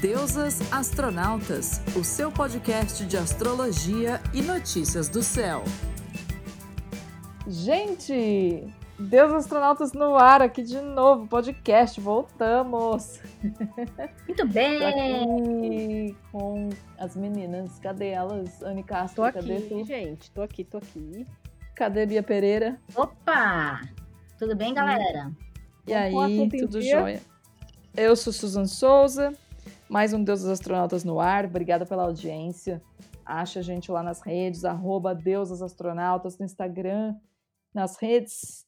Deusas Astronautas, o seu podcast de astrologia e notícias do céu. Gente, Deus Astronautas no ar aqui de novo, podcast, voltamos. Muito bem. Com as meninas, cadê elas? Anne Castro, tô cadê aqui, tu? gente, tô aqui, tô aqui. Cadê Bia Pereira? Opa! Tudo bem, galera? E aí, tudo jóia? Eu sou Susan Souza, mais um Deus dos Astronautas no ar. Obrigada pela audiência. Acha a gente lá nas redes, arroba Deus Astronautas no Instagram, nas redes.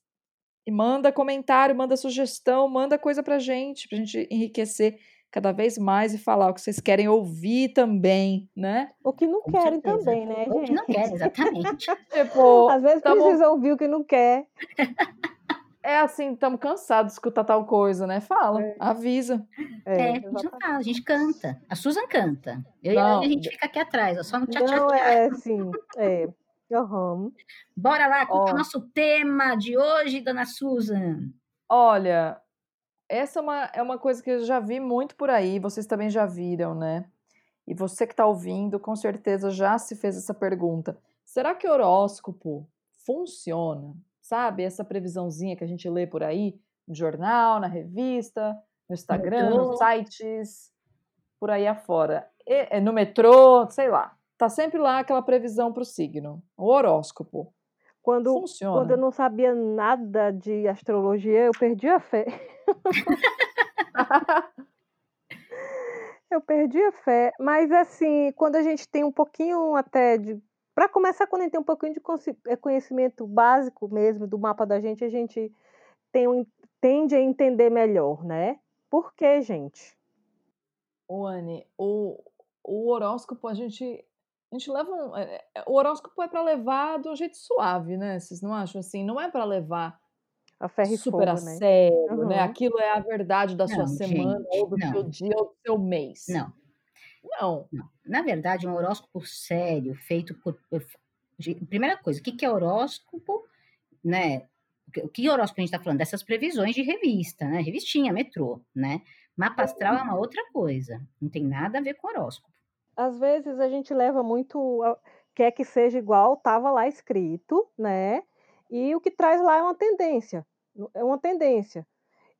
E manda comentário, manda sugestão, manda coisa pra gente, pra gente enriquecer cada vez mais e falar o que vocês querem ouvir também, né? O que não Com querem certeza. também, né, gente? O que não quer, exatamente. tipo, Às vezes tamo- precisa ouvir o que não quer. É assim, estamos cansados de escutar tal coisa, né? Fala, É. avisa. É, a gente não fala, a gente canta. A Susan canta. Eu Não. e a gente fica aqui atrás, ó, só no tchau, tchau, tchau. é assim. É. Aham. Bora lá, qual é o nosso tema de hoje, dona Susan? Olha, essa é uma, é uma coisa que eu já vi muito por aí, vocês também já viram, né? E você que está ouvindo, com certeza já se fez essa pergunta. Será que horóscopo funciona? Sabe, essa previsãozinha que a gente lê por aí, no jornal, na revista, no Instagram, metrô. nos sites, por aí afora. E- é no metrô, sei lá. Tá sempre lá aquela previsão para o signo, o horóscopo. Quando, Funciona. quando eu não sabia nada de astrologia, eu perdi a fé. Eu perdi a fé. Mas, assim, quando a gente tem um pouquinho até de. Para começar, quando a gente tem um pouquinho de eh, conhecimento básico mesmo do mapa da gente, a gente tem um- tende a entender melhor, né? Por quê, gente? Ô, Anne, o, o horóscopo a gente. A gente leva um. é- é- O horóscopo é para levar de um jeito suave, né? Vocês não acham assim? Não é para levar A ferro e super a fogo, né? sério, né? Uhum. Aquilo é a verdade da sua Não, semana, gente, ou do não. seu dia, ou do seu mês. Não, Não. não. Na verdade, um horóscopo sério, feito por. de- primeira coisa, o que que é horóscopo, né? O que- horóscopo a gente está falando? Dessas previsões de revista, né? Revistinha, metrô, né? Mapa astral é uma outra coisa. Não tem nada a ver com horóscopo. Às vezes a gente leva muito. a- Quer que seja igual, estava lá escrito, né? E o que traz lá é uma tendência. É uma tendência.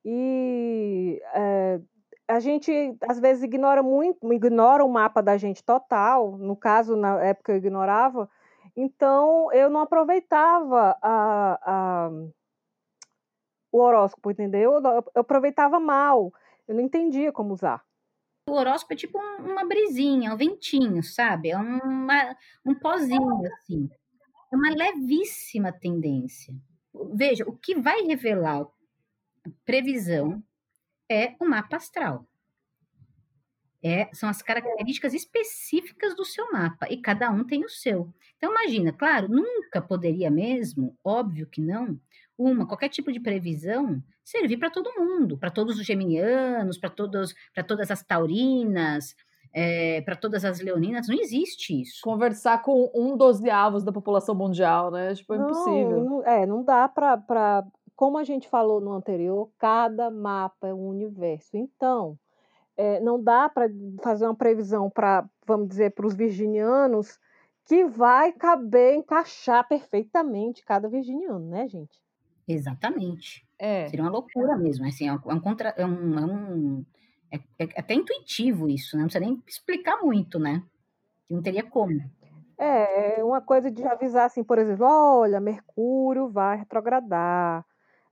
E eh, a gente às vezes ignora muito, ignora o mapa da gente total. No caso, na época eu ignorava. Então eu não aproveitava a- a- o horóscopo, entendeu? Eu, eu aproveitava mal. Eu não entendia como usar. O horóscopo é tipo um- uma brisinha, um ventinho, sabe? É uma, um pozinho, assim. É uma levíssima tendência. Veja, o que vai revelar previsão é o mapa astral. É, são as características específicas do seu mapa, e cada um tem o seu. Então, imagina, claro, nunca poderia mesmo, óbvio que não, uma, qualquer tipo de previsão servir para todo mundo, para todos os geminianos, para todos, para todas as taurinas, para todas as leoninas, não existe isso. Conversar com um dozeavos da população mundial, né? Tipo, é impossível. Não, não- é, não dá para. Como a gente falou no anterior, cada mapa é um universo. Então, é, não dá para fazer uma previsão para, vamos dizer, para os virginianos que vai caber, encaixar perfeitamente cada virginiano, né, gente? Exatamente. É. Seria uma loucura mesmo. Assim, é um, é contra, é um, é um- é- é até intuitivo isso, né? Não precisa nem explicar muito, né? Não teria como. É, é uma coisa de avisar assim, por exemplo, olha, Mercúrio vai retrogradar,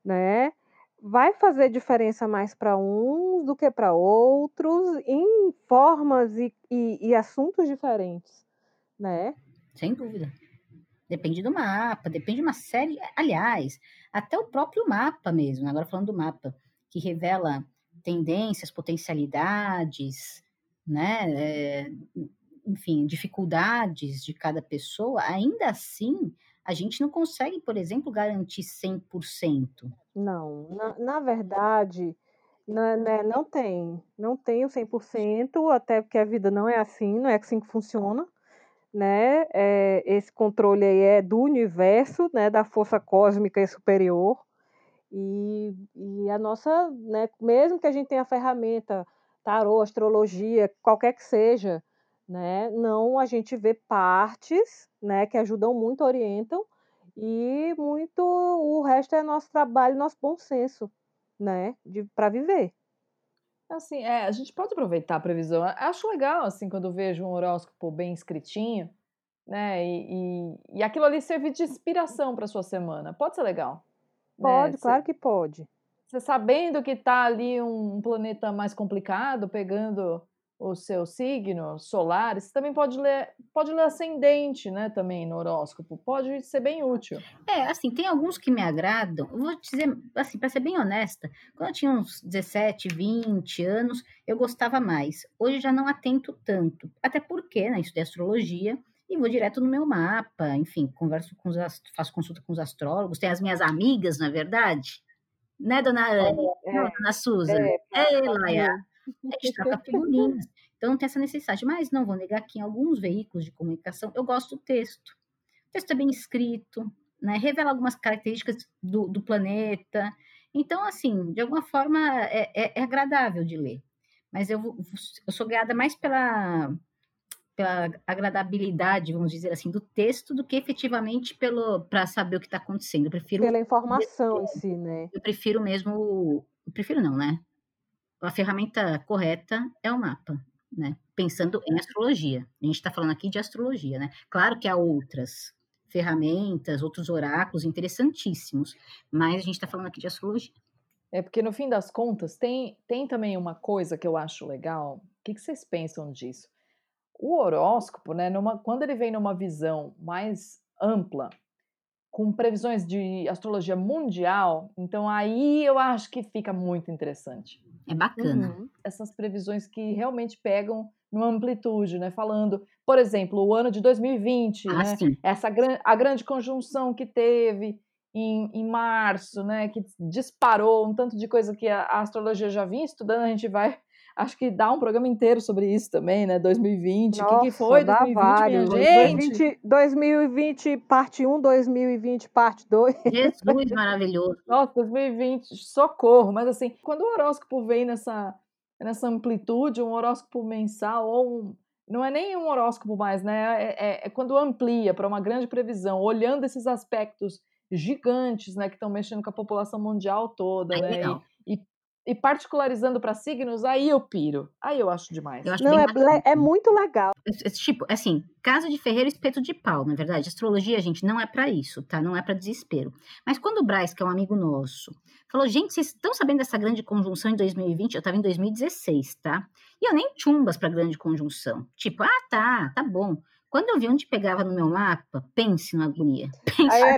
né? Vai fazer diferença mais para uns do que para outros, em formas e, e- e assuntos diferentes, né? Sem dúvida. Depende do mapa, depende de uma série. Aliás, até o próprio mapa mesmo, agora falando do mapa, que revela tendências, potencialidades, né? é, enfim, dificuldades de cada pessoa, ainda assim, a gente não consegue, por exemplo, garantir 100%. Não, na, na verdade, na- né, não tem, não tem o 100%, até porque a vida não é assim, não é assim que funciona, né? É, esse controle aí é do universo, né, da força cósmica superior, e, e a nossa, né, mesmo que a gente tenha a ferramenta tarô, astrologia, qualquer que seja, né? Não, a gente vê partes, né, que ajudam muito, orientam, e muito o resto é nosso trabalho, nosso bom senso, né, para viver. Assim, é, a gente pode aproveitar a previsão. Acho legal, assim, quando vejo um horóscopo bem escritinho, né? E, e, e aquilo ali servir de inspiração para sua semana. Pode ser legal. Né, pode, né? claro que pode. Você sabendo que está ali um planeta mais complicado, pegando o seu signo solar, você também pode ler, pode ler ascendente, né, também no horóscopo. Pode ser bem útil. É, assim, tem alguns que me agradam. Eu vou dizer, assim, para ser bem honesta, quando eu tinha uns 17, 20 anos, eu gostava mais. Hoje já não atento tanto. Até porque, né, estudei astrologia e vou direto no meu mapa, enfim, converso com os, faço consulta com os astrólogos, tem as minhas amigas, na é verdade, né, dona Anne? É, é, dona Susan? É, é, Laia. Figurinhas. Então, não tem essa necessidade. Mas não vou negar que em alguns veículos de comunicação eu gosto do texto. O texto é bem escrito, né? revela algumas características do, do planeta. Então, assim, de alguma forma é, é, é agradável de ler. Mas eu, eu sou guiada mais pela, pela agradabilidade, vamos dizer assim, do texto do que efetivamente pelo para saber o que está acontecendo. Eu prefiro pela informação em si, né? Eu prefiro mesmo, eu prefiro não, né? A ferramenta correta é o mapa, né? Pensando em astrologia. A gente está falando aqui de astrologia, né? Claro que há outras ferramentas, outros oráculos interessantíssimos, mas a gente está falando aqui de astrologia. É porque no fim das contas tem, tem também uma coisa que eu acho legal. O que, que vocês pensam disso? O horóscopo, né, numa, quando ele vem numa visão mais ampla, com previsões de astrologia mundial, então aí eu acho que fica muito interessante. É bacana. Uhum. Essas previsões que realmente pegam numa amplitude, né? Falando, por exemplo, o ano de 2020, ah, né? Sim. Essa a grande conjunção que teve em, em março, né? Que disparou um tanto de coisa que a, a astrologia já vinha estudando, a gente vai acho que dá um programa inteiro sobre isso também, né? 2020. O que, que foi 2020, vários. minha gente? 2020, 2020, parte 1, 2020, parte 2. Jesus maravilhoso. Nossa, 2020, socorro. Mas assim, quando o horóscopo vem nessa, nessa amplitude, um horóscopo mensal ou um, não é nem um horóscopo mais, né? É, é, é quando amplia para uma grande previsão, olhando esses aspectos gigantes, né, que estão mexendo com a população mundial toda, né? E, e e particularizando para signos, aí eu piro. Aí eu acho demais. Eu acho Não, é, é, muito legal. Tipo, assim, casa de ferreiro, espeto de pau, na verdade. Astrologia, gente, não é para isso, tá? Não é para desespero. Mas quando o Braz, que é um amigo nosso, falou, gente, vocês estão sabendo dessa grande conjunção em 2020? Eu tava em 2016, tá? E eu nem chumbas pra grande conjunção. Tipo, ah, tá, tá bom. Quando eu vi onde pegava no meu mapa, pense na agonia. Pense Aí, é,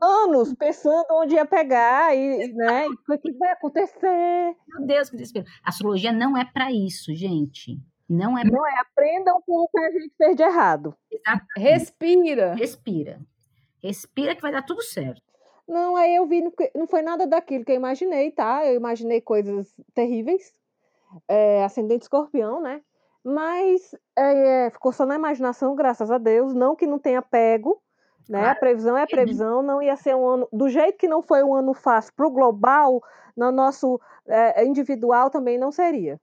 anos pensando onde ia pegar e, né, o que vai acontecer. Meu Deus, que desespero. Astrologia não é para isso, gente. Não é. Não é. Aprendam com o que a gente fez de errado. Exato. Respira. Respira. Respira que vai dar tudo certo. Não, aí eu vi, não foi nada daquilo que eu imaginei, tá? Eu imaginei coisas terríveis. É, ascendente escorpião, né? Mas é, ficou só na imaginação, graças a Deus. Não que não tenha pego, né? Claro. A previsão é a previsão. Não ia ser um ano. Do jeito que não foi um ano fácil para o global, no nosso é, individual também não seria.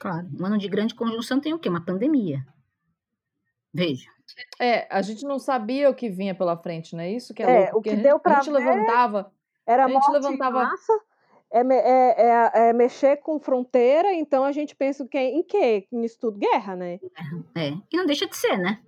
Claro. Um ano de grande conjunção tem o quê? Uma pandemia. Veja. É, a gente não sabia o que vinha pela frente, não é isso que é, é o que deu para a gente levantava, era a gente levantava massa, é, é, é, é, mexer com fronteira, então a gente pensa que, em quê? Nisso tudo? Guerra, né? É, e não deixa de ser, né?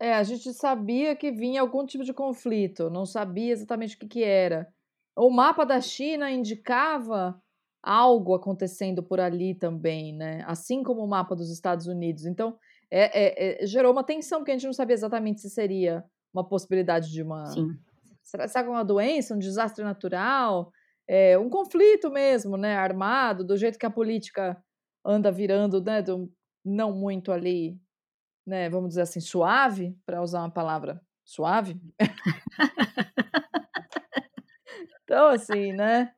É, a gente sabia que vinha algum tipo de conflito, não sabia exatamente o que, que era. O mapa da China indicava algo acontecendo por ali também, né? Assim como o mapa dos Estados Unidos. Então, é, é, é, gerou uma tensão, porque a gente não sabia exatamente se seria uma possibilidade de uma. Sim. Será, será uma doença, um desastre natural? É, um conflito mesmo, né, armado, do jeito que a política anda virando, né, do, não muito ali, né, vamos dizer assim, suave, para usar uma palavra suave. então, assim, né,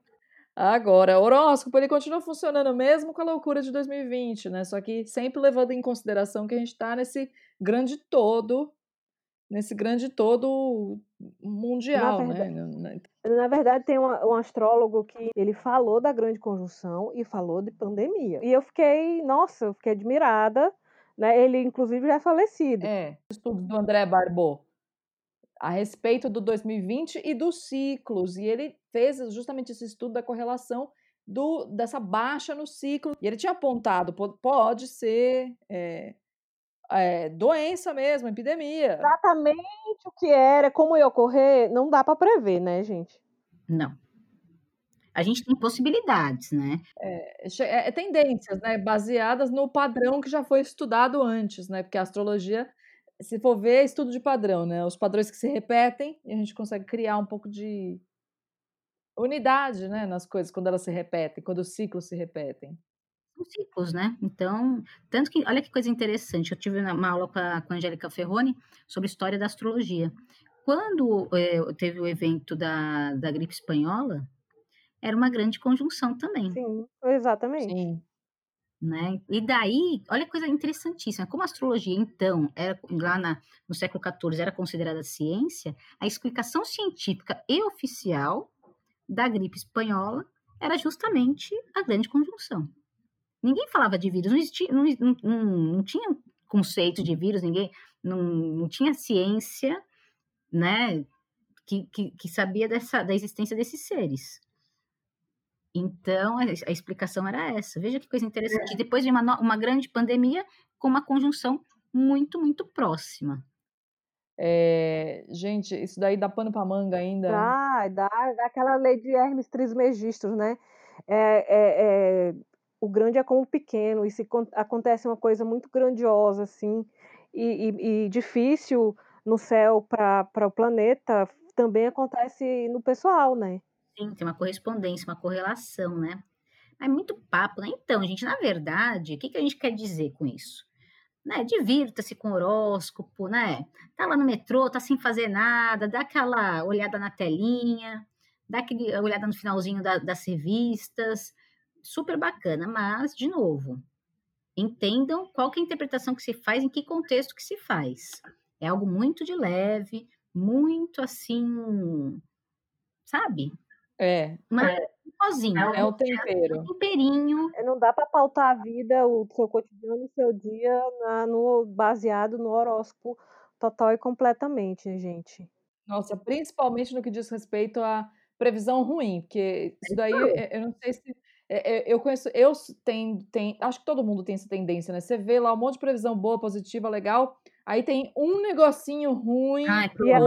Agora, horóscopo ele continua funcionando mesmo com a loucura de 2020, né? Só que sempre levando em consideração que a gente está nesse grande todo nesse grande todo mundial, na verdade, né? Na verdade, tem um, um, astrólogo que ele falou da grande conjunção e falou de pandemia. E eu fiquei, nossa, eu fiquei admirada, né? Ele, inclusive, já é falecido. É, estudos do André Barbot a respeito do 2020 e dos ciclos. E ele fez justamente esse estudo da correlação do, dessa baixa no ciclo. E ele tinha apontado, pode ser é, é, doença mesmo, epidemia. Exatamente o que era, como ia ocorrer, não dá para prever, né, gente? Não. A gente tem possibilidades, né? É, é, é, tendências, né? Baseadas no padrão que já foi estudado antes, né? Porque a astrologia, se for ver, é estudo de padrão, né? Os padrões que se repetem e a gente consegue criar um pouco de unidade, né? Nas coisas, quando elas se repetem, quando os ciclos se repetem são ciclos, né? Então, tanto que, olha que coisa interessante, eu tive uma aula com a, com a Angélica Ferroni sobre história da astrologia. Quando é, teve o evento da, da gripe espanhola, era uma grande conjunção também. Sim, exatamente. Sim. Né? E daí, olha que coisa interessantíssima, como a astrologia, então, era, lá na, no século XIV era considerada ciência, a explicação científica e oficial da gripe espanhola era justamente a grande conjunção. Ninguém falava de vírus, não, existia, não, não, não tinha conceito de vírus, ninguém não, não tinha ciência, né, que, que, que sabia dessa, da existência desses seres. Então, a, a, explicação era essa. Veja que coisa interessante. É. Depois de uma, uma grande pandemia com uma conjunção muito, muito próxima. É, gente, isso daí dá pano para manga ainda. Dá, dá, dá aquela lei de Hermes Trismegistus, né? É, é, é, o grande é como o pequeno, e se acontece uma coisa muito grandiosa, assim, e, e, e difícil no céu para o planeta, também acontece no pessoal, né? Sim, tem uma correspondência, uma correlação, né? É muito papo, né? Então, gente, na verdade, o que, que a gente quer dizer com isso? Né, divirta-se com horóscopo, né? Tá lá no metrô, tá sem fazer nada, dá aquela olhada na telinha, dá aquela olhada no finalzinho da, das revistas, super bacana, mas, de novo, entendam qual que é a interpretação que se faz, em que contexto que se faz. É algo muito de leve, muito assim, sabe? É. Mas é, sozinho. É o tempero. É um temperinho. É, não dá para pautar a vida, o seu cotidiano, o seu dia, na, no, baseado no horóscopo total e completamente, gente. Nossa, principalmente no que diz respeito à previsão ruim, porque isso daí, eu não sei se é, é, eu conheço, eu tenho, tem, acho que todo mundo tem essa tendência, né? Você vê lá um monte de previsão boa, positiva, legal, aí tem um negocinho ruim, Ai, e é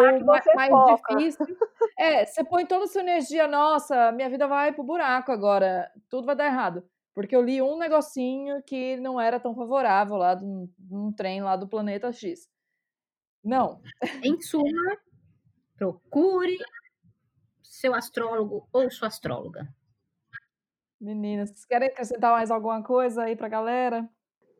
mais, difícil. É, você põe toda a sua energia, nossa, minha vida vai pro buraco agora, tudo vai dar errado. Porque eu li um negocinho que não era tão favorável lá de um trem lá do planeta X. Não. Em suma, procure seu astrólogo ou sua astróloga. Meninas, vocês querem acrescentar mais alguma coisa aí pra galera?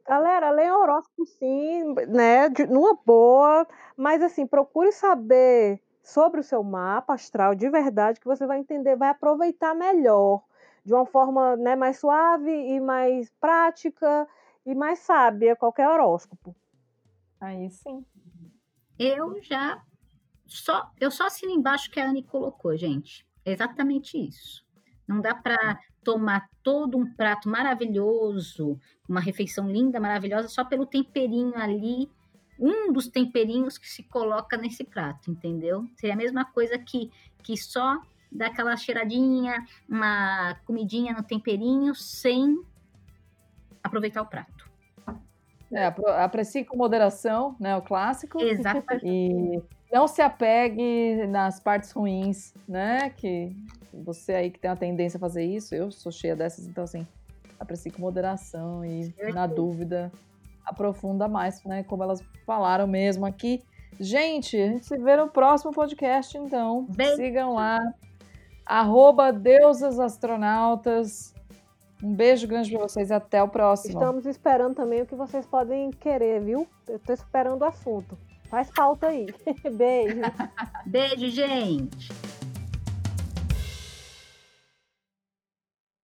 Galera, leia horóscopo sim, né, de, numa boa, mas assim, procure saber sobre o seu mapa astral de verdade, que você vai entender, vai aproveitar melhor, de uma forma né, mais suave e mais prática e mais sábia qualquer horóscopo. Aí sim. Eu já só eu só assino embaixo que a Anne colocou, gente. É exatamente isso. Não dá para tomar todo um prato maravilhoso, uma refeição linda, maravilhosa, só pelo temperinho ali, um dos temperinhos que se coloca nesse prato, entendeu? Seria a mesma coisa que, que só dar aquela cheiradinha, uma comidinha no temperinho, sem aproveitar o prato. É, aprecie com moderação, né? O clássico. Exatamente. E não se apegue nas partes ruins, né? Que você aí que tem a tendência a fazer isso, eu sou cheia dessas, então assim, aprecie com moderação e na dúvida aprofunda mais, né? Como elas falaram mesmo aqui. Gente, a gente se vê no próximo podcast, então. Bem... Sigam lá. Arroba Deusas Astronautas. Um beijo grande para vocês e até o próximo. Estamos esperando também o que vocês podem querer, viu? Eu tô esperando o assunto. Faz pauta aí. beijo. beijo, gente.